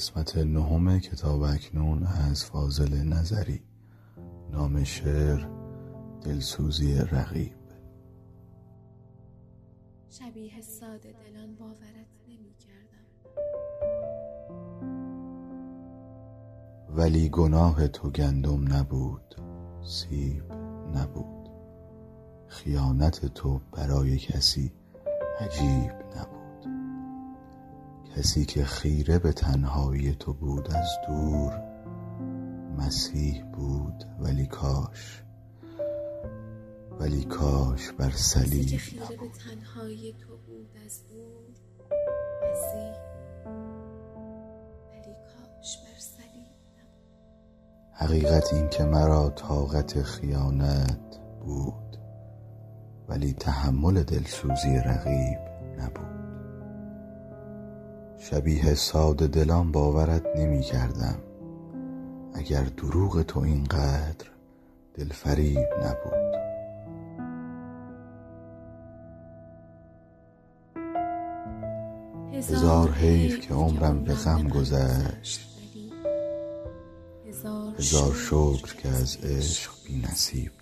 قسمت نهم کتاب اکنون از فاضل نظری نام شعر دلسوزی رقیب. شبیه ساده دلان باورت نمی کردم ولی گناه تو گندم نبود سیب نبود. خیانت تو برای کسی عجیب کسی که خیره به تنهایی تو بود از دور مسیح بود ولی کاش ولی کاش بر صلیب به تنهایی تو بود از دور مسیح ولی کاش بر صلیب حقیقت این که مرا طاقت خیانت بود ولی تحمل دلسوزی رقیب نبود. شبیه ساده دلان باورت نمی کردم اگر دروغ تو اینقدر دلفریب نبود. هزار حیف که عمرم به غم گذشت. هزار شکر که از عشق بی نصیب